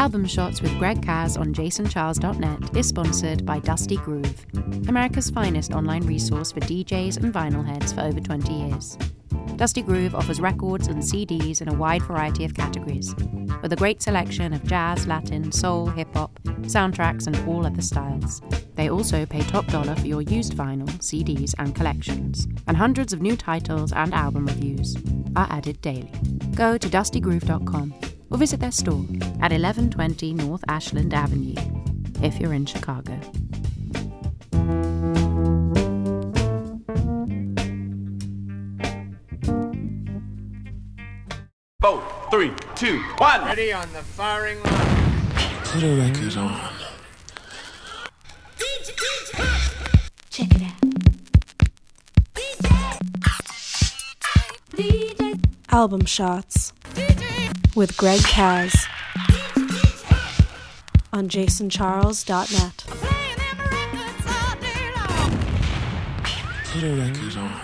Album Shots with Greg Caz on jasoncharles.net is sponsored by Dusty Groove, America's finest online resource for DJs and vinyl heads for over 20 years. Dusty Groove offers records and CDs in a wide variety of categories, with a great selection of jazz, Latin, soul, hip hop, soundtracks, and all other styles. They also pay top dollar for your used vinyl, CDs, and collections, and hundreds of new titles and album reviews are added daily. Go to dustygroove.com or visit their store at 1120 North Ashland Avenue if you're in Chicago. Four, three, two, one. Ready on the firing line. Put a record on. Check it out. DJ. Album Shots with Greg Caz on jasoncharles.net. Put a record on.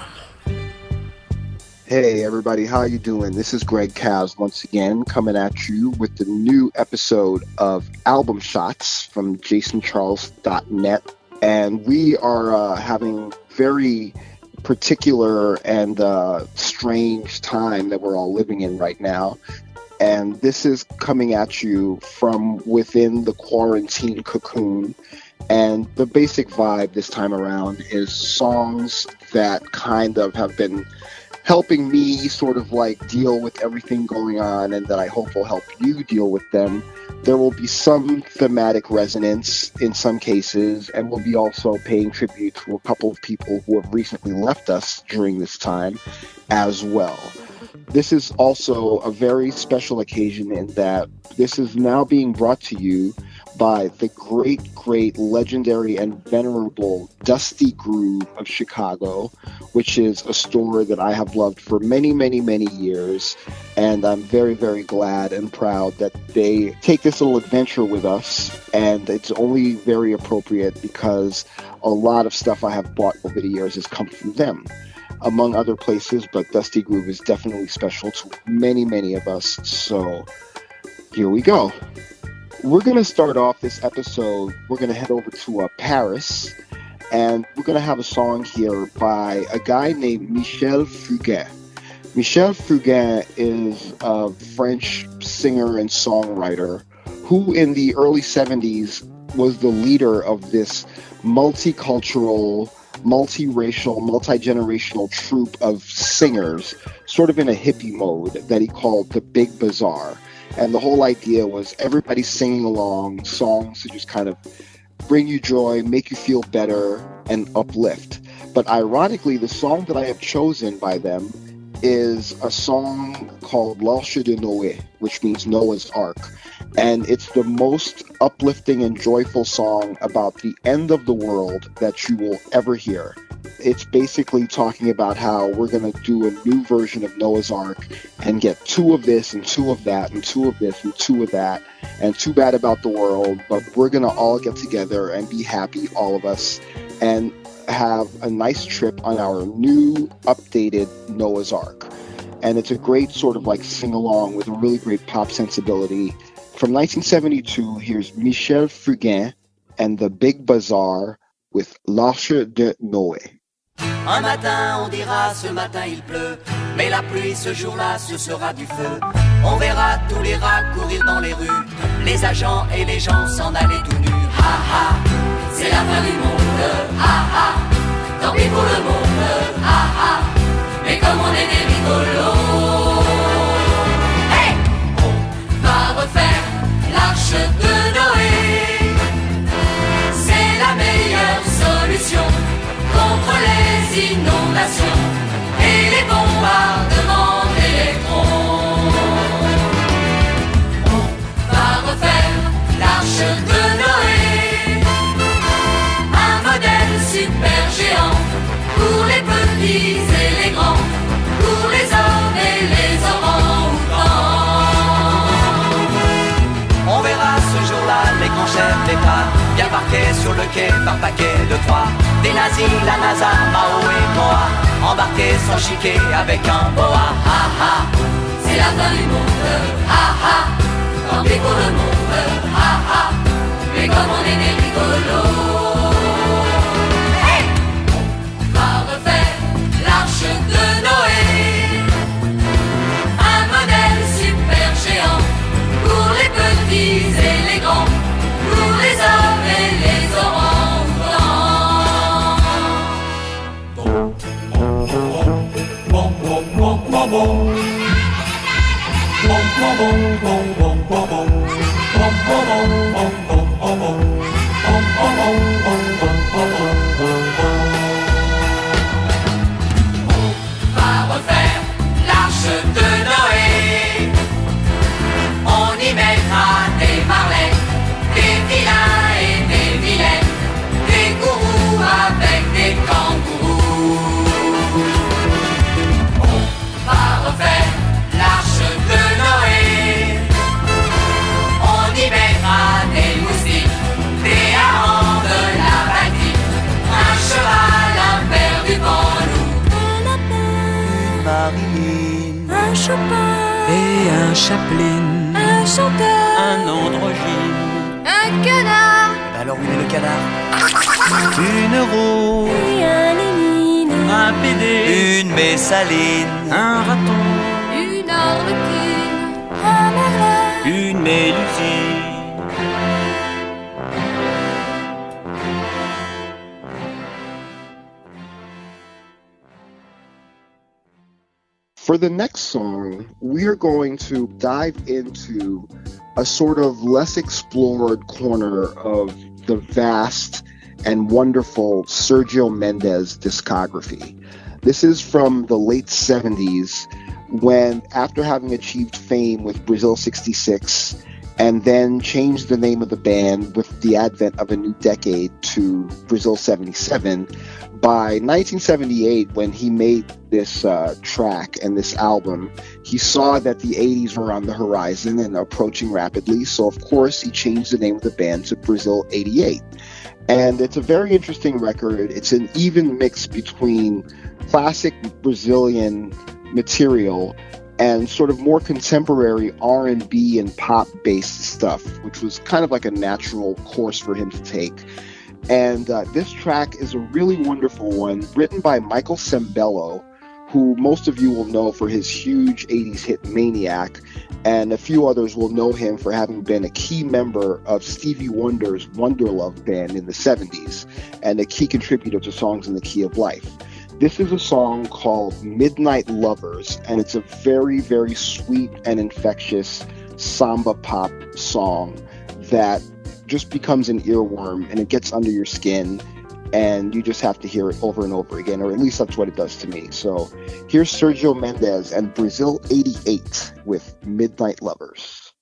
Hey everybody, how you doing? This is Greg Caz once again coming at you with the new episode of Album Shots from jasoncharles.net. And we are uh, having very particular and uh, strange time that we're all living in right now. And this is coming at you from within the quarantine cocoon. And the basic vibe this time around is songs that kind of have been helping me sort of like deal with everything going on and that I hope will help you deal with them. There will be some thematic resonance in some cases, and we'll be also paying tribute to a couple of people who have recently left us during this time as well. This is also a very special occasion in that this is now being brought to you by the great, great, legendary, and venerable Dusty Groove of Chicago, which is a store that I have loved for many, many, many years. And I'm very, very glad and proud that they take this little adventure with us. And it's only very appropriate because a lot of stuff I have bought over the years has come from them among other places, but Dusty Groove is definitely special to many, many of us. So here we go. We're going to start off this episode. We're going to head over to uh, Paris, and we're going to have a song here by a guy named Michel Fugain. Michel Fugain is a French singer and songwriter who, in the early 70s, was the leader of this multicultural, multiracial, multi-generational troupe of singers, sort of in a hippie mode that he called the Big Bazar. And the whole idea was everybody singing along songs to just kind of bring you joy, make you feel better, and uplift. But ironically, the song that I have chosen by them is a song called L'Arche de Noé, which means Noah's Ark. And it's the most uplifting and joyful song about the end of the world that you will ever hear. It's basically talking about how we're going to do a new version of Noah's Ark and get two of this and two of that and two of this and two of that and too bad about the world, but we're going to all get together and be happy, all of us, and have a nice trip on our new updated Noah's Ark. And it's a great sort of like sing along with a really great pop sensibility. From 1972, here's Michel Fugain and the Big Bazaar with L'Arche de Noé. Un matin, on dira ce matin il pleut, mais la pluie ce jour-là ce sera du feu. On verra tous les rats courir dans les rues, les agents et les gens s'en aller tout nus. Ha ha, c'est la fin du monde. Ha ha, tant pis pour le monde. Ha ha, mais comme on est des rigolos. L'arche de Noé. C'est la meilleure solution contre les inondations et les bombardements d'électrons. On va refaire l'arche de Noé, un modèle super géant pour les petits sur le quai par paquet de trois. Des nazis, la NASA, Mao et Moa, embarqués sans chiquer avec un boa. Ha ha, c'est la fin du monde. Ha ha, tant pis pour le monde. mais comme on est né rigolo. Hey on va refaire l'arche de Noé. Un modèle super géant pour les petits et les grands, On PD, une messaline, un raton, Une arlequine un Merlin, une mélusine. For the next song, we are going to dive into a sort of less explored corner of the vast and wonderful Sergio Mendes discography. This is from the late 70s when, after having achieved fame with Brazil 66 and then changed the name of the band with the advent of a new decade to Brazil 77, by 1978, when he made this uh, track and this album, he saw that the 80s were on the horizon and approaching rapidly. So, of course, he changed the name of the band to Brazil 88. And it's a very interesting record. It's an even mix between classic Brazilian material and sort of more contemporary R&B and pop based stuff, which was kind of like a natural course for him to take. And uh, this track is a really wonderful one, written by Michael Sembello, who most of you will know for his huge 80s hit Maniac, and a few others will know him for having been a key member of Stevie Wonder's Wonderlove band in the 70s, and a key contributor to songs in the key of life. This is a song called Midnight Lovers, and it's a very, very sweet and infectious samba pop song that just becomes an earworm and it gets under your skin and you just have to hear it over and over again, or at least that's what it does to me. So here's Sergio Mendes and Brazil 88 with Midnight Lovers.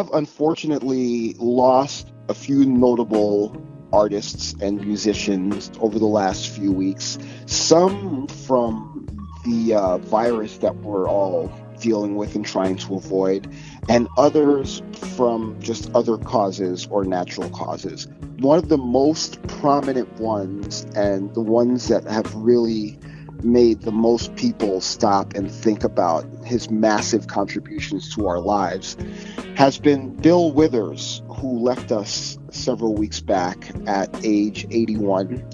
Have unfortunately lost a few notable artists and musicians over the last few weeks. Some from the uh, virus that we're all dealing with and trying to avoid, and others from just other causes or natural causes. One of the most prominent ones, and the ones that have really made the most people stop and think about his massive contributions to our lives, has been Bill Withers, who left us several weeks back at age 81.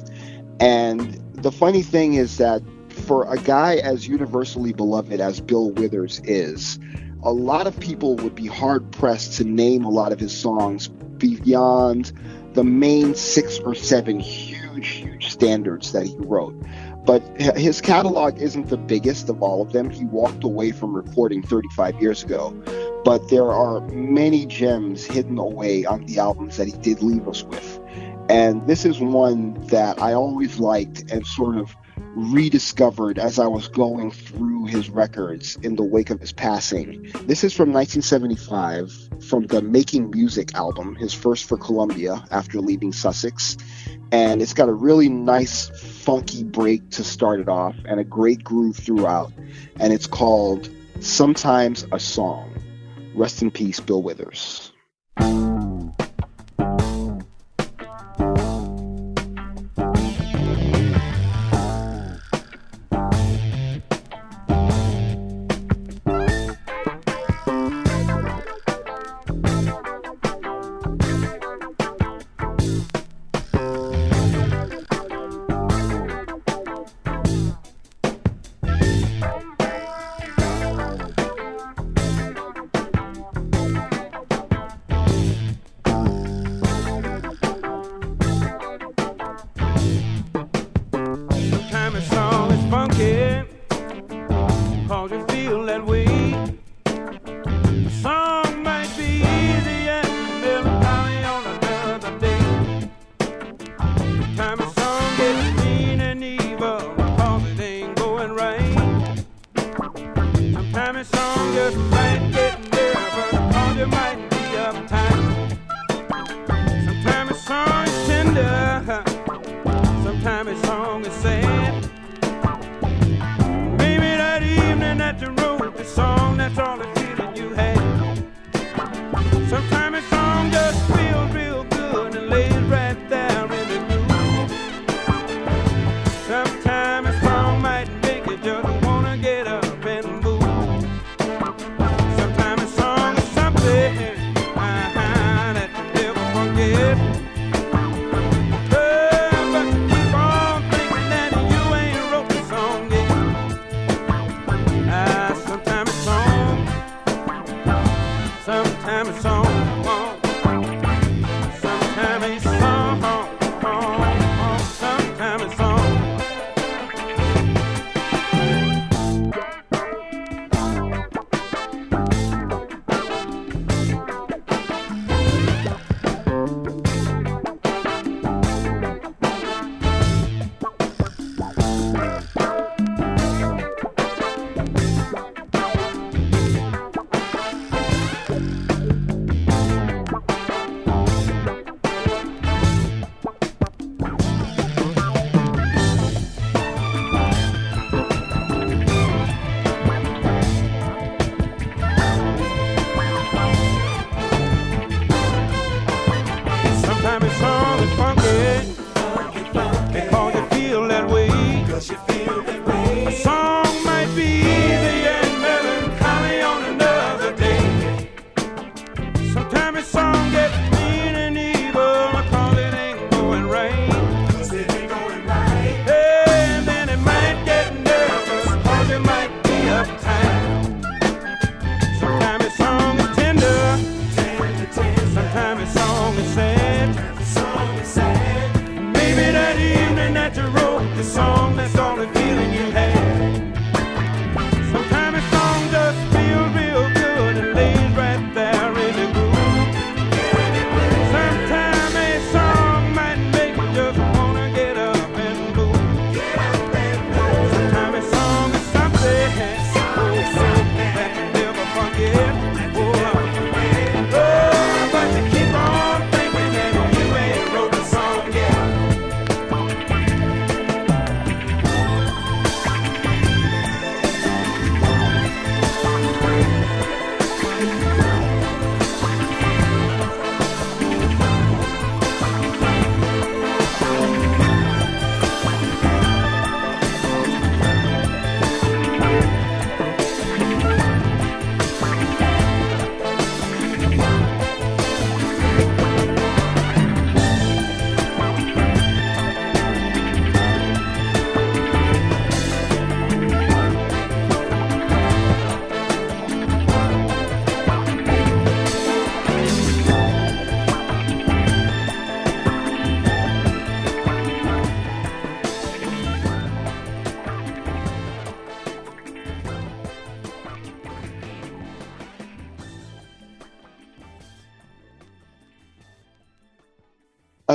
And the funny thing is that for a guy as universally beloved as Bill Withers is, a lot of people would be hard pressed to name a lot of his songs beyond the main six or seven huge, huge standards that he wrote. But his catalog isn't the biggest of all of them. He walked away from recording 35 years ago. But there are many gems hidden away on the albums that he did leave us with. And this is one that I always liked and sort of rediscovered as I was going through his records in the wake of his passing. This is from 1975 from the Making Music album, his first for Columbia after leaving Sussex. And it's got a really nice, funky break to start it off and a great groove throughout. And it's called Sometimes a Song. Rest in peace, Bill Withers.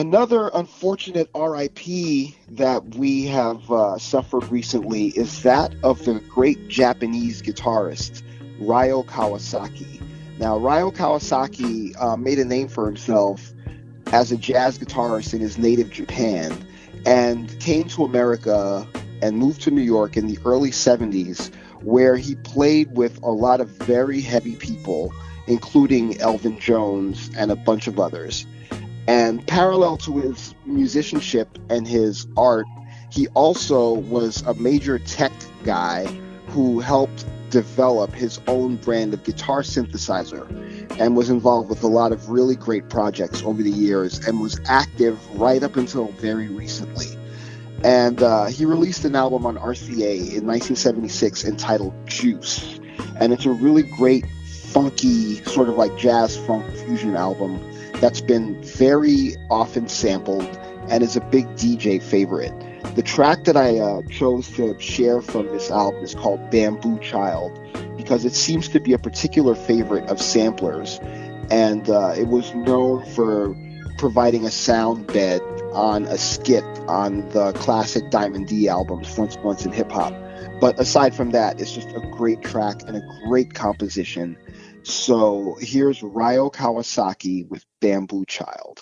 Another unfortunate RIP that we have uh, suffered recently is that of the great Japanese guitarist Ryo Kawasaki. Now, Ryo Kawasaki uh, made a name for himself as a jazz guitarist in his native Japan and came to America and moved to New York in the early 70s, where he played with a lot of very heavy people, including Elvin Jones and a bunch of others. And parallel to his musicianship and his art, he also was a major tech guy who helped develop his own brand of guitar synthesizer and was involved with a lot of really great projects over the years and was active right up until very recently. And uh, he released an album on RCA in 1976 entitled Juice. And it's a really great, funky, sort of like jazz funk fusion album that's been very often sampled and is a big DJ favorite. The track that I uh, chose to share from this album is called Bamboo Child because it seems to be a particular favorite of samplers, and uh, it was known for providing a sound bed on a skit on the classic Diamond D albums, Stunts, Blunts and Hip Hop. But aside from that, it's just a great track and a great composition. So here's Ryo Kawasaki with Bamboo Child.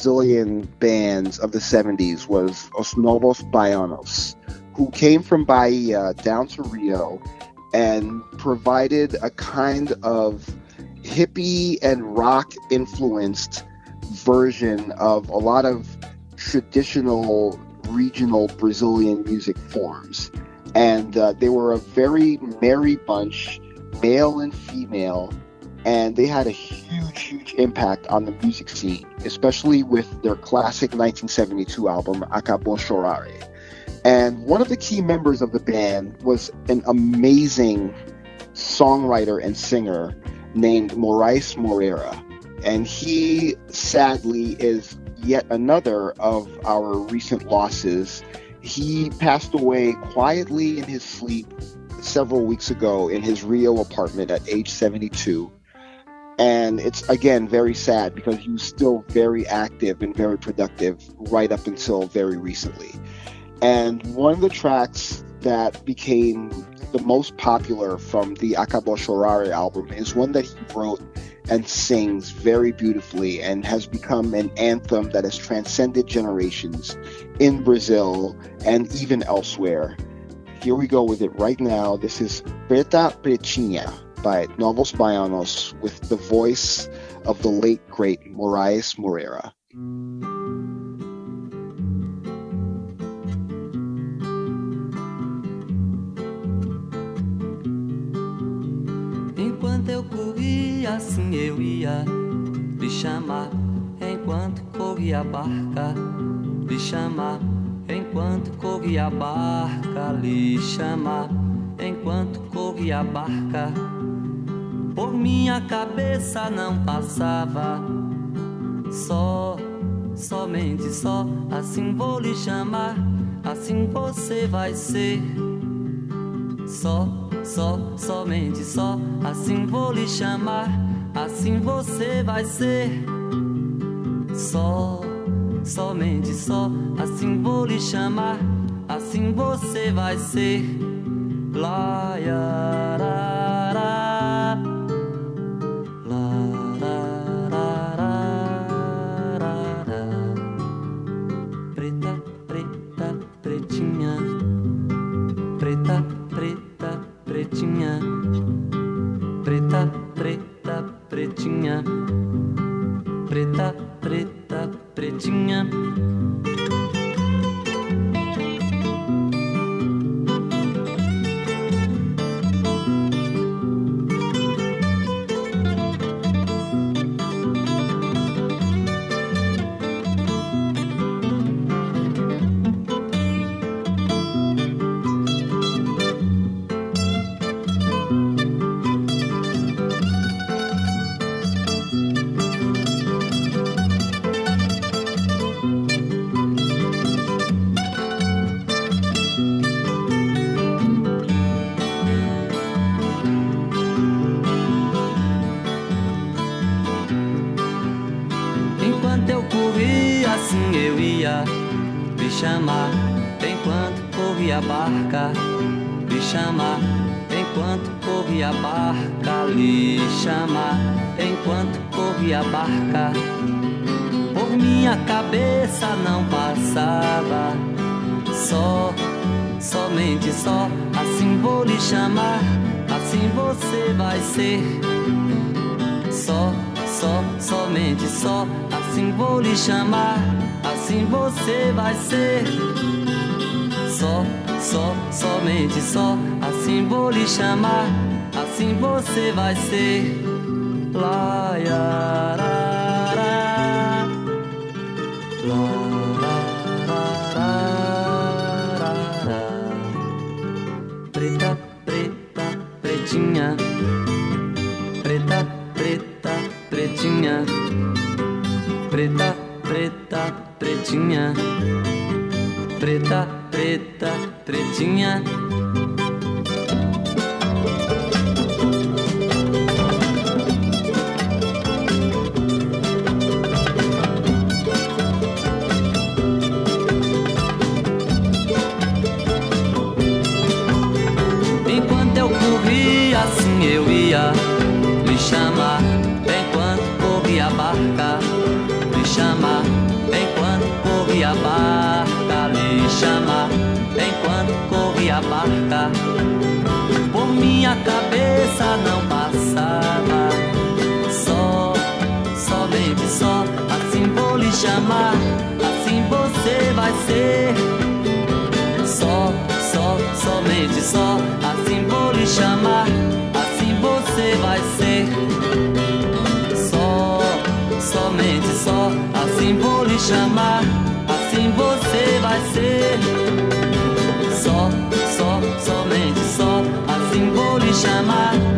Brazilian bands of the 70s was Os Novos Baianos, who came from Bahia down to Rio and provided a kind of hippie and rock influenced version of a lot of traditional regional Brazilian music forms. And uh, they were a very merry bunch, male and female, and they had a huge, impact on the music scene, especially with their classic 1972 album, Acabou Chorare. And one of the key members of the band was an amazing songwriter and singer named Moraes Moreira. And he sadly is yet another of our recent losses. He passed away quietly in his sleep several weeks ago in his Rio apartment at age 72 and it's again very sad because he was still very active and very productive right up until very recently. And one of the tracks that became the most popular from the Acabou Chorare album is one that he wrote and sings very beautifully and has become an anthem that has transcended generations in Brazil and even elsewhere. Here we go with it right now. This is Preta Pretinha by Novos Baianos with the voice of the late great Moraes Moreira. Enquanto eu corria, assim eu ia lhe chamar. Enquanto corria a barca, lhe chamar. Enquanto corria a barca, lhe chamar. Enquanto corria a barca, por minha cabeça não passava. Só, somente só, assim vou lhe chamar. Assim você vai ser. Só, só, somente só, assim vou lhe chamar. Assim você vai ser. Só, somente só, assim vou lhe chamar. Assim você vai ser. Lá, Só, somente só, assim vou lhe chamar, assim você vai ser. Só, só, somente só, assim vou lhe chamar, assim você vai ser. Lá, Preta, preta, pretinha. Preta, preta, pretinha. Por minha cabeça não passava. Só, somente só, assim vou lhe chamar. Assim você vai ser. Só, só, somente só, assim vou lhe chamar, assim você vai ser. Só, somente só, assim vou lhe chamar, assim você vai ser. Chamar,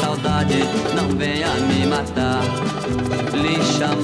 saudade, não venha me matar. Lhe chamar,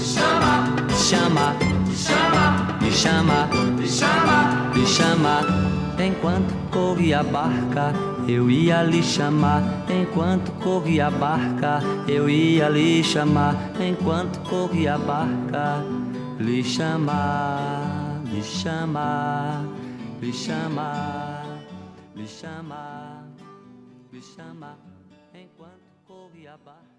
chama, chama, chama, me chama, me chama, me chama. Enquanto corria a barca, eu ia lhe chamar. Enquanto corria a barca, eu ia lhe chamar. Enquanto corria a barca, lhe chamar, lhe chamar, lhe chamar, lhe chamar, lhe chamar. Enquanto corria a barca,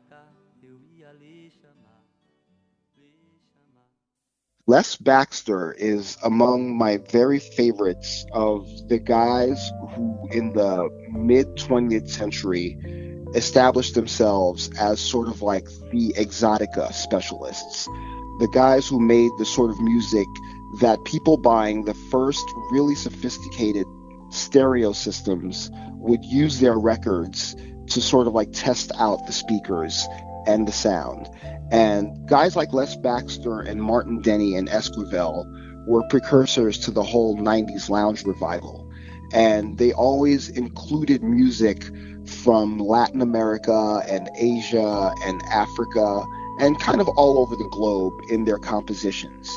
Les Baxter is among my very favorites of the guys who, in the mid 20th century, established themselves as sort of like the exotica specialists. The guys who made the sort of music that people buying the first really sophisticated stereo systems would use their records to sort of like test out the speakers and the sound. And guys like Les Baxter and Martin Denny and Esquivel were precursors to the whole 90s lounge revival. And they always included music from Latin America and Asia and Africa and kind of all over the globe in their compositions.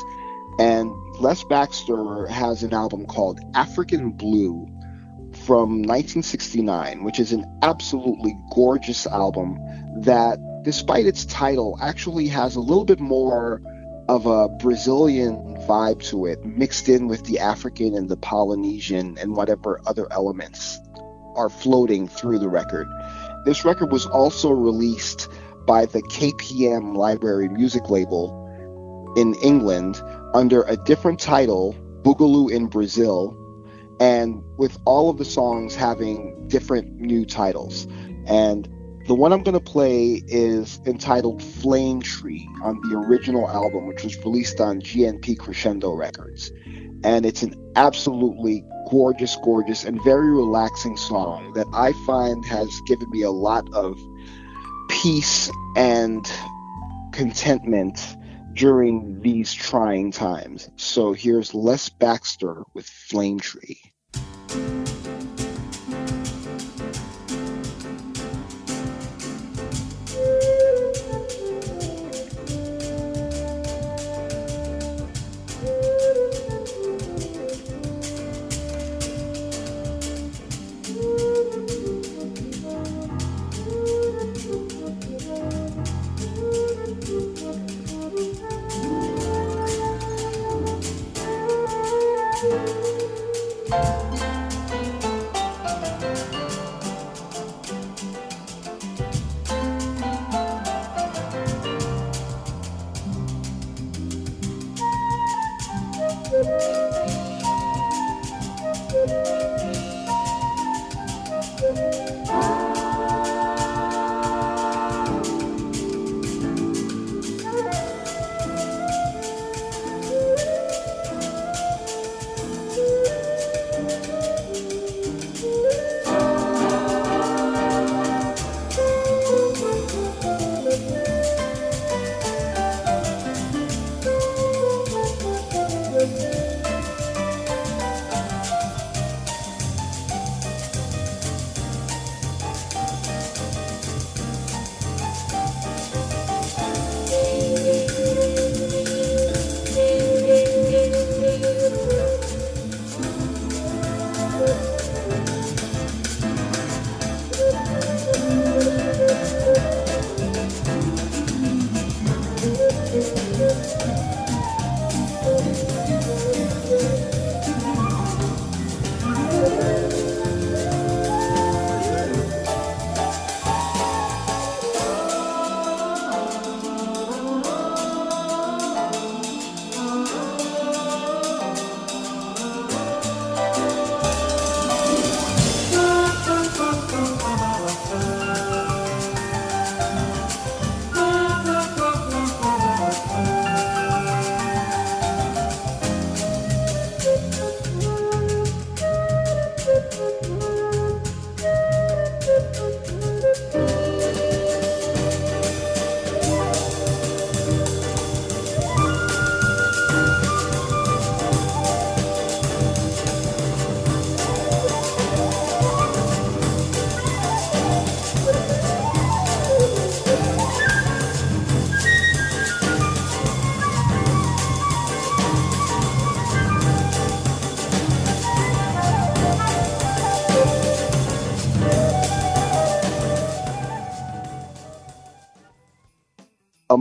And Les Baxter has an album called African Blue from 1969, which is an absolutely gorgeous album that, despite its title, actually has a little bit more of a Brazilian vibe to it, mixed in with the African and the Polynesian and whatever other elements are floating through the record. This record was also released by the KPM Library music label in England under a different title Boogaloo in Brazil, and with all of the songs having different new titles. And the one I'm going to play is entitled Flame Tree on the original album, which was released on GNP Crescendo Records. And it's an absolutely gorgeous, gorgeous, and very relaxing song that I find has given me a lot of peace and contentment during these trying times. So here's Les Baxter with Flame Tree.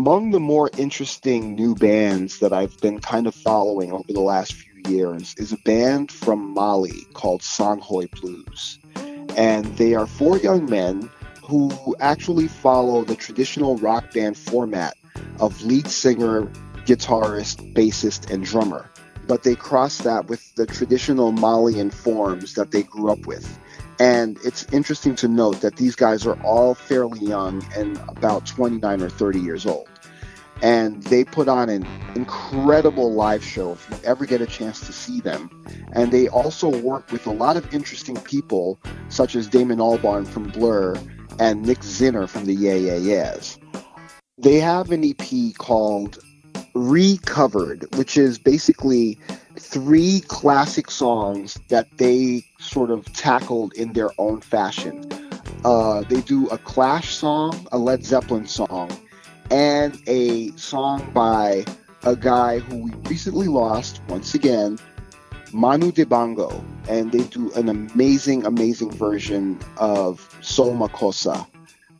Among the more interesting new bands that I've been kind of following over the last few years is a band from Mali called Songhoy Blues. And they are four young men who actually follow the traditional rock band format of lead singer, guitarist, bassist, and drummer. But they cross that with the traditional Malian forms that they grew up with. And it's interesting to note that these guys are all fairly young and about 29 or 30 years old and they put on an incredible live show if you ever get a chance to see them. And they also work with a lot of interesting people, such as Damon Albarn from Blur and Nick Zinner from the Yeah Yeah Yeahs. They have an EP called Recovered, which is basically three classic songs that they sort of tackled in their own fashion. Uh, they do a Clash song, a Led Zeppelin song, and a song by a guy who we recently lost once again, Manu Dibango, and they do an amazing, amazing version of Soul Makossa,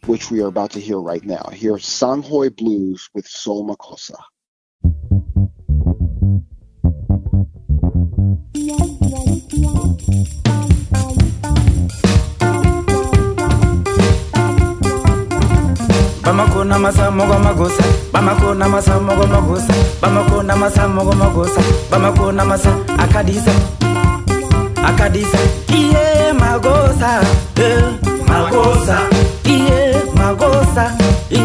which we are about to hear right now. Here's Songhoy Blues with Soul Makossa. Bamakona masamogo magosa. Bamakona masamogo magosa. Bamakona masamogo magosa. Bamakona masa akadisa. Akadisa. Iye magosa. Eh, magosa. Iye magosa. I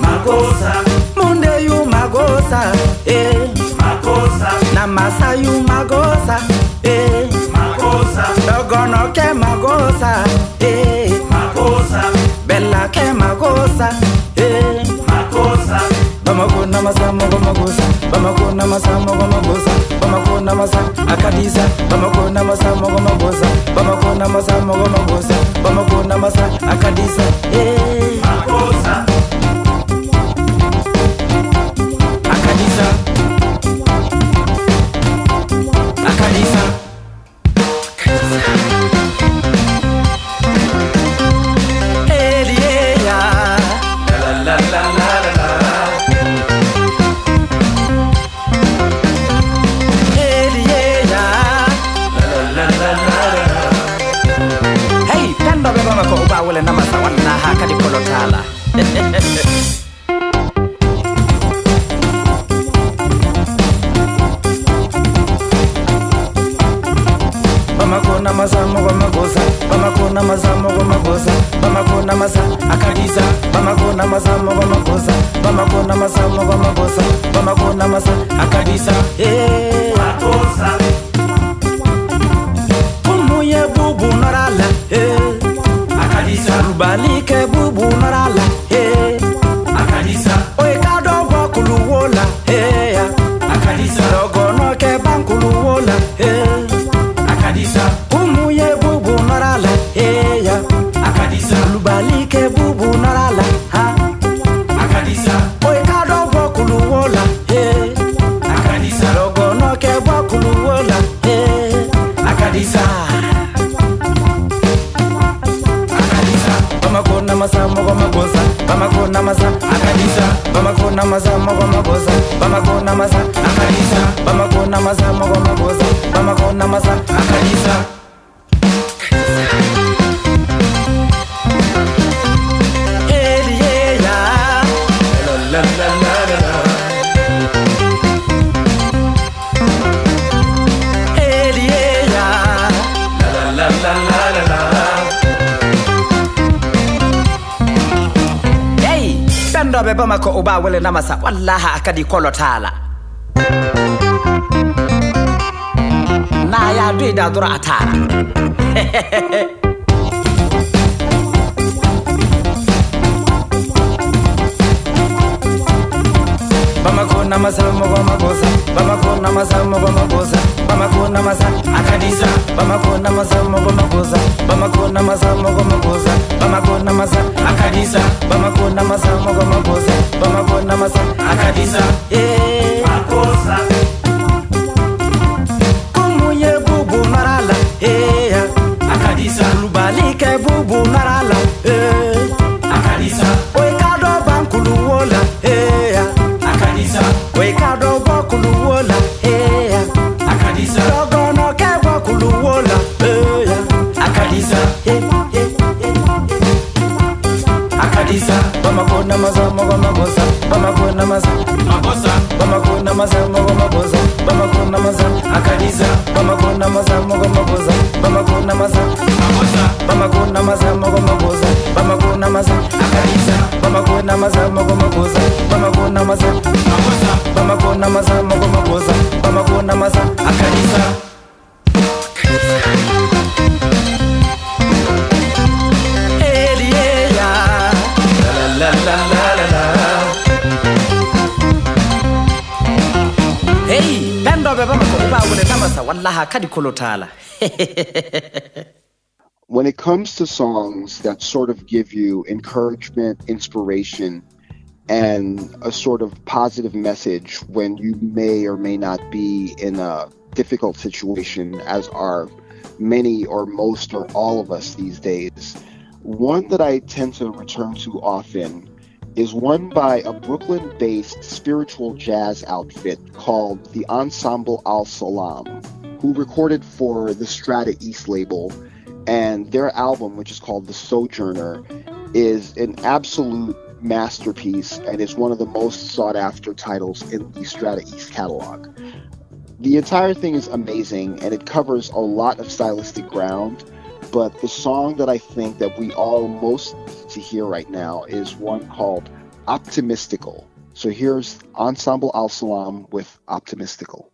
magosa. Munde yu magosa. Eh, magosa. Na masa yu magosa. Eh, magosa. Dogono ke magosa. Eh, magosa. Bella ke eh, magosa bamakona masamogo magosa bamakona masamogo magosa bamakona masa akadisa bamakona masamogo magosa bamakona masamogo magosa bamakona masa akadisa eh, ɓe ba makko o ba wele namasa wallaha kadi kolotala na ya duyi dadura a taara bamakona masamo bamagosa bamakona masamo bamagosa bamakona masa akadisa bamakona masamo bamagosa bamakona masamo bamagosa bamakona masa akadisa bamakona masamo bamagosa bamakona masa akadisa eh magosa kumuye bubu narala eh akadisa lubalike bubu narala bamakona mazamo bamagosa bamakona masa magosa bamakona mazamo bamagosa bamakona masa akadisa bamakona mazamo bamagosa bamakona masa magosa bamakona mazamo bamagosa bamakona masa akadisa bamakona mazamo bamagosa bamakona masa magosa bamakona mazamo bamagosa bamakona masa akadisa when it comes to songs that sort of give you encouragement, inspiration, and a sort of positive message when you may or may not be in a difficult situation, as are many or most or all of us these days, one that I tend to return to often is one by a Brooklyn based spiritual jazz outfit called the Ensemble Al Salaam, who recorded for the Strata East label. And their album, which is called The Sojourner, is an absolute masterpiece and is one of the most sought after titles in the Strata East catalog. The entire thing is amazing and it covers a lot of stylistic ground, but the song that I think that we all most need to hear right now is one called Optimistical. So here's Ensemble Al Salaam with Optimistical.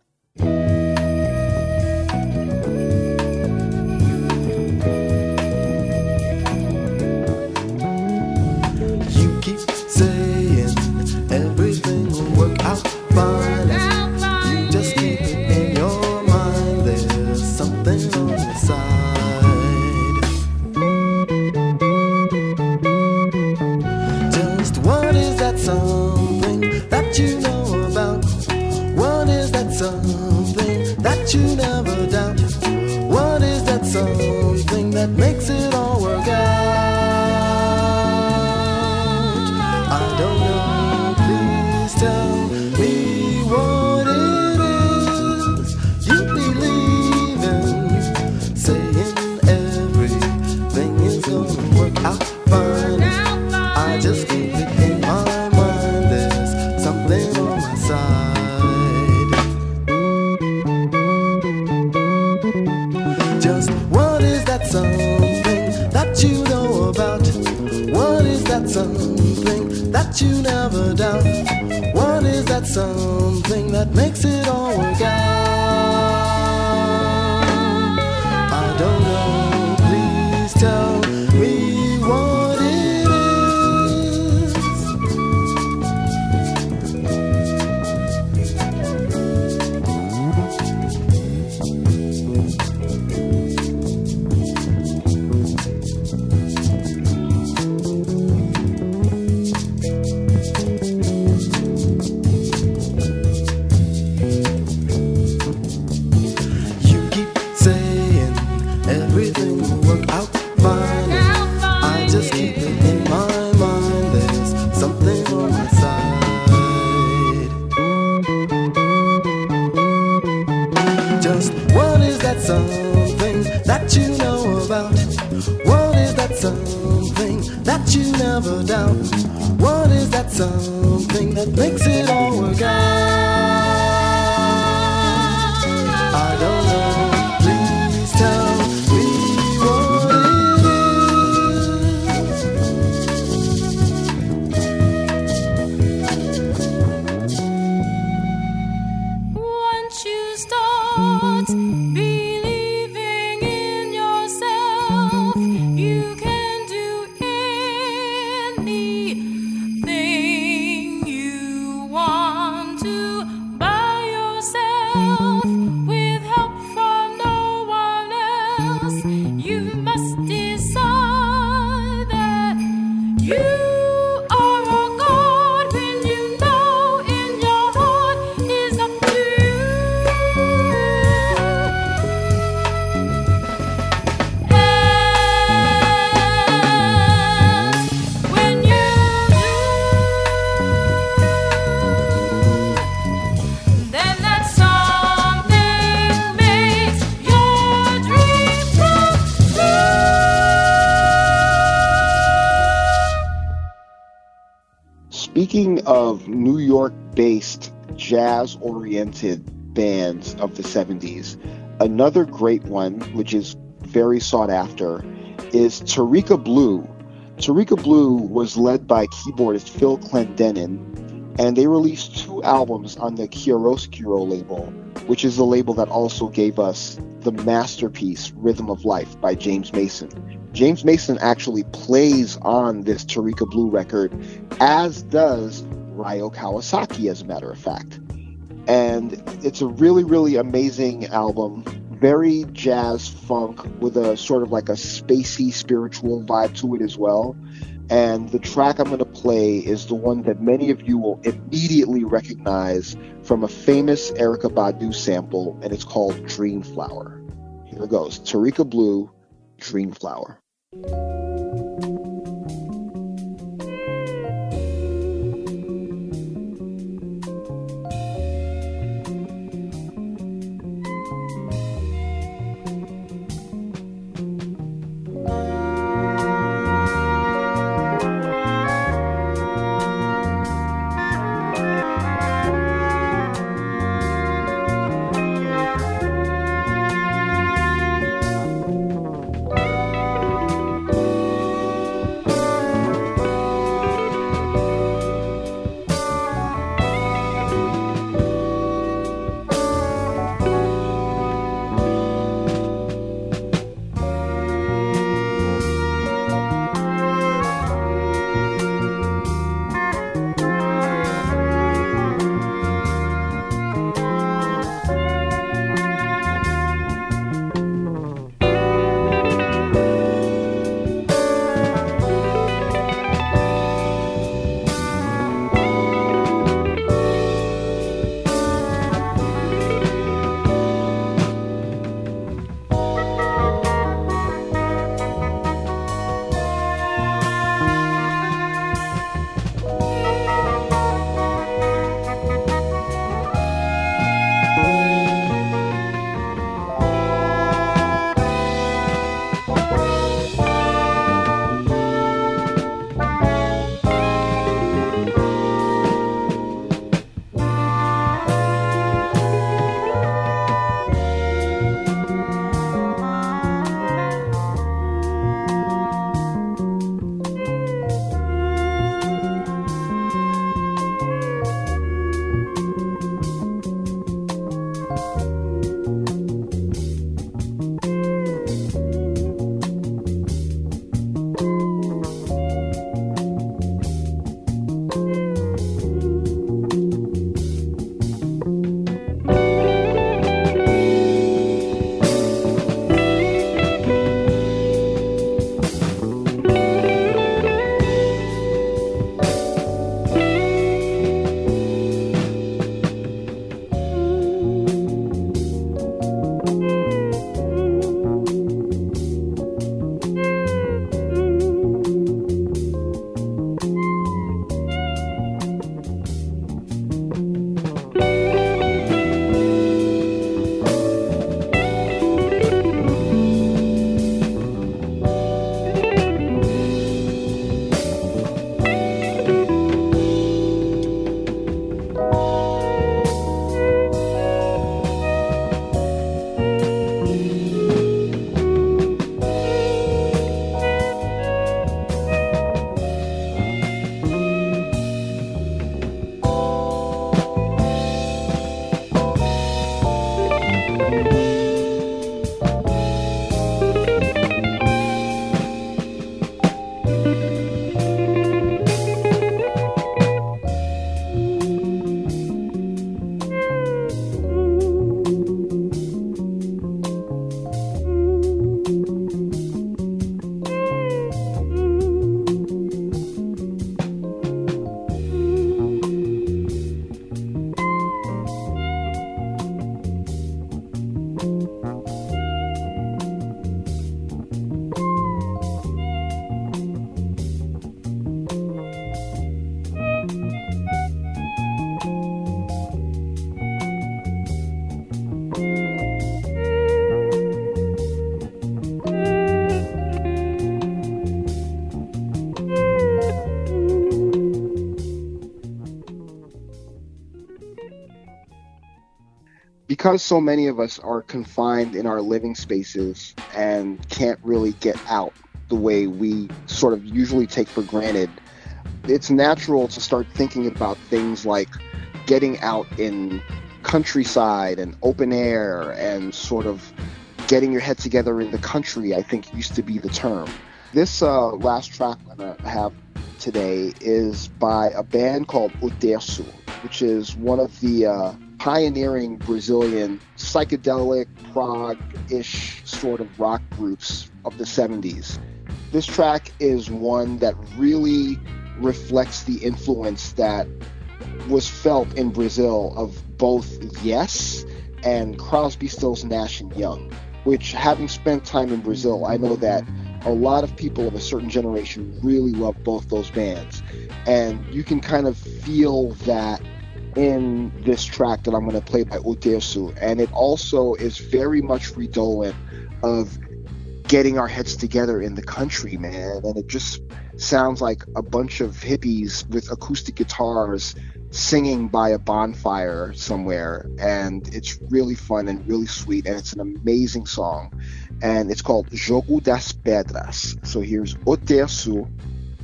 Jazz oriented bands of the 70s, another great one, which is very sought after, is Tarika Blue. Tarika Blue was led by keyboardist Phil Clendeninn, and they released two albums on the Chiaroscuro label, which is the label that also gave us the masterpiece Rhythm of Life by James Mason. James Mason actually plays on this Tarika Blue record, as does Ryo Kawasaki, as a matter of fact. And it's a really, really amazing album. Very jazz funk with a sort of like a spacey spiritual vibe to it as well. And the track I'm going to play is the one that many of you will immediately recognize from a famous Erykah Badu sample, and it's called Dream Flower. Here it goes Tarika Blue, Dream because so many of us are confined in our living spaces and can't really get out the way we sort of usually take for granted, it's natural to start thinking about things like getting out in countryside and open air and sort of getting your head together in the country, I think used to be the term. This uh, last track to have today is by a band called O Terço, which is one of the uh, pioneering Brazilian psychedelic prog-ish sort of rock groups of the 70s. This track is one that really reflects the influence that was felt in Brazil of both Yes and Crosby, Stills, Nash and Young, which having spent time in Brazil, I know that a lot of people of a certain generation really love both those bands. And you can kind of feel that in this track that I'm going to play by Terço. And it also is very much redolent of getting our heads together in the country, man. And it just sounds like a bunch of hippies with acoustic guitars singing by a bonfire somewhere. And it's really fun and really sweet. And it's an amazing song. And it's called Jogo das Pedras. So here's O Terço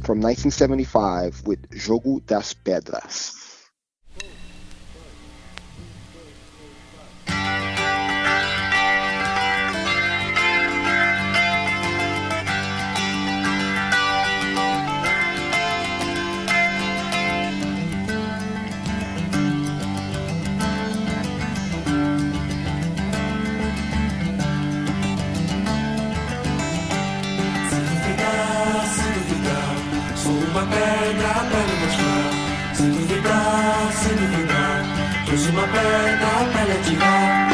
from 1975 with Jogo das Pedras. I'll burn let you go.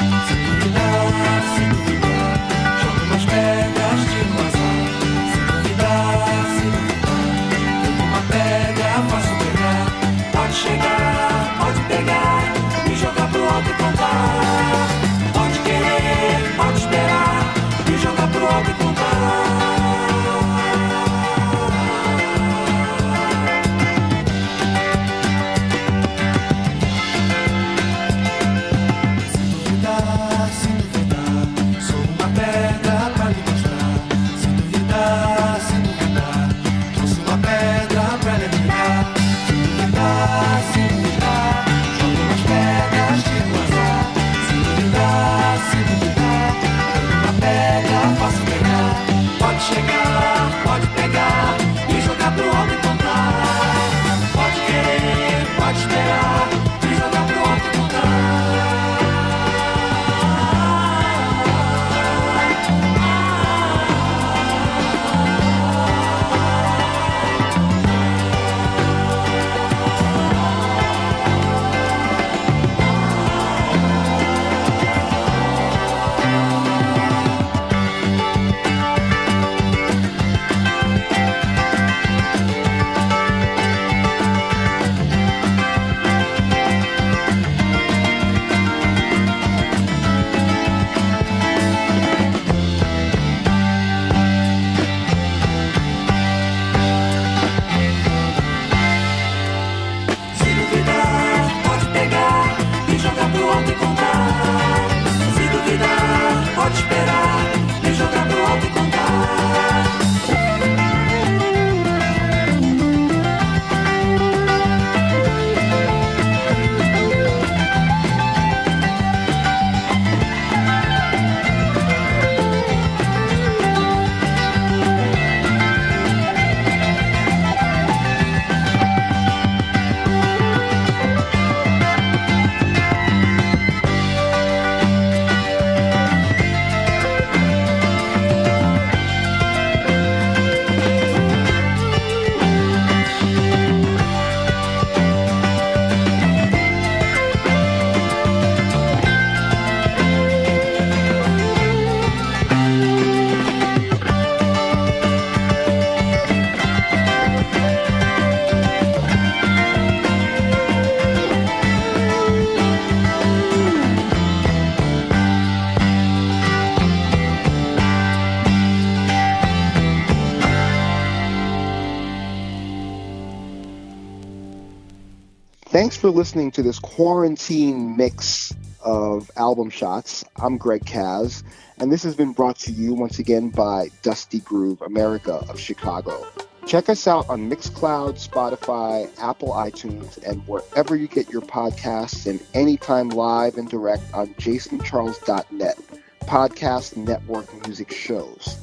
For listening to this quarantine mix of album shots. I'm Greg Caz, and this has been brought to you once again by Dusty Groove America of Chicago. Check us out on Mixcloud, Spotify, Apple iTunes, and wherever you get your podcasts, and anytime live and direct on jasoncharles.net, podcast network music shows.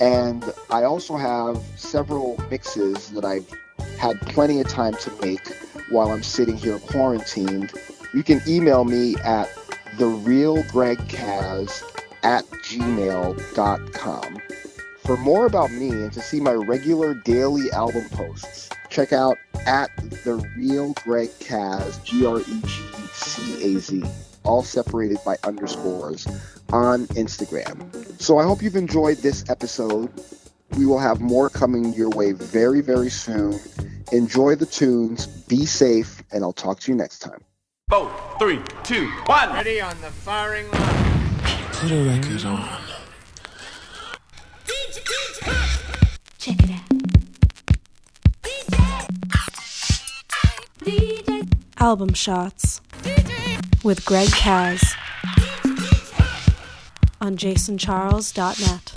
And I also have several mixes that I've had plenty of time to make while I'm sitting here quarantined. You can email me at therealgregcaz at gmail.com. For more about me and to see my regular daily album posts, check out at the real Greg Caz, G R E G C A Z, all separated by underscores on Instagram. So I hope you've enjoyed this episode. We will have more coming your way very, very soon. Enjoy the tunes, be safe, and I'll talk to you next time. Four, three, two, one. Ready on the firing line. Put a record on. Check it out. Album Shots with Greg Caz on jasoncharles.net.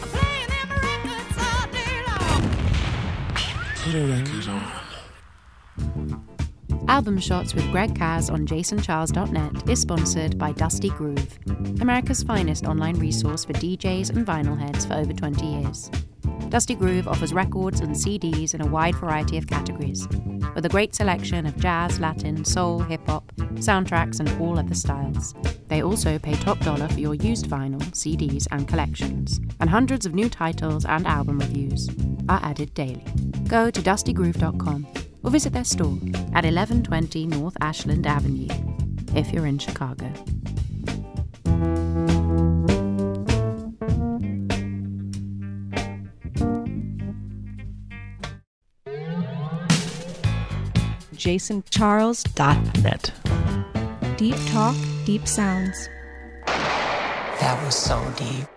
Put a record on. Album Shots with Greg Caz on jasoncharles.net is sponsored by Dusty Groove, America's finest online resource for DJs and vinyl heads for over 20 years. Dusty Groove offers records and CDs in a wide variety of categories, with a great selection of jazz, Latin, soul, hip hop, soundtracks, and all other styles. They also pay top dollar for your used vinyl, CDs, and collections, and hundreds of new titles and album reviews are added daily. Go to dustygroove.com or visit their store at 1120 North Ashland Avenue if you're in Chicago. jasoncharles.net. Deep talk, deep sounds. That was so deep.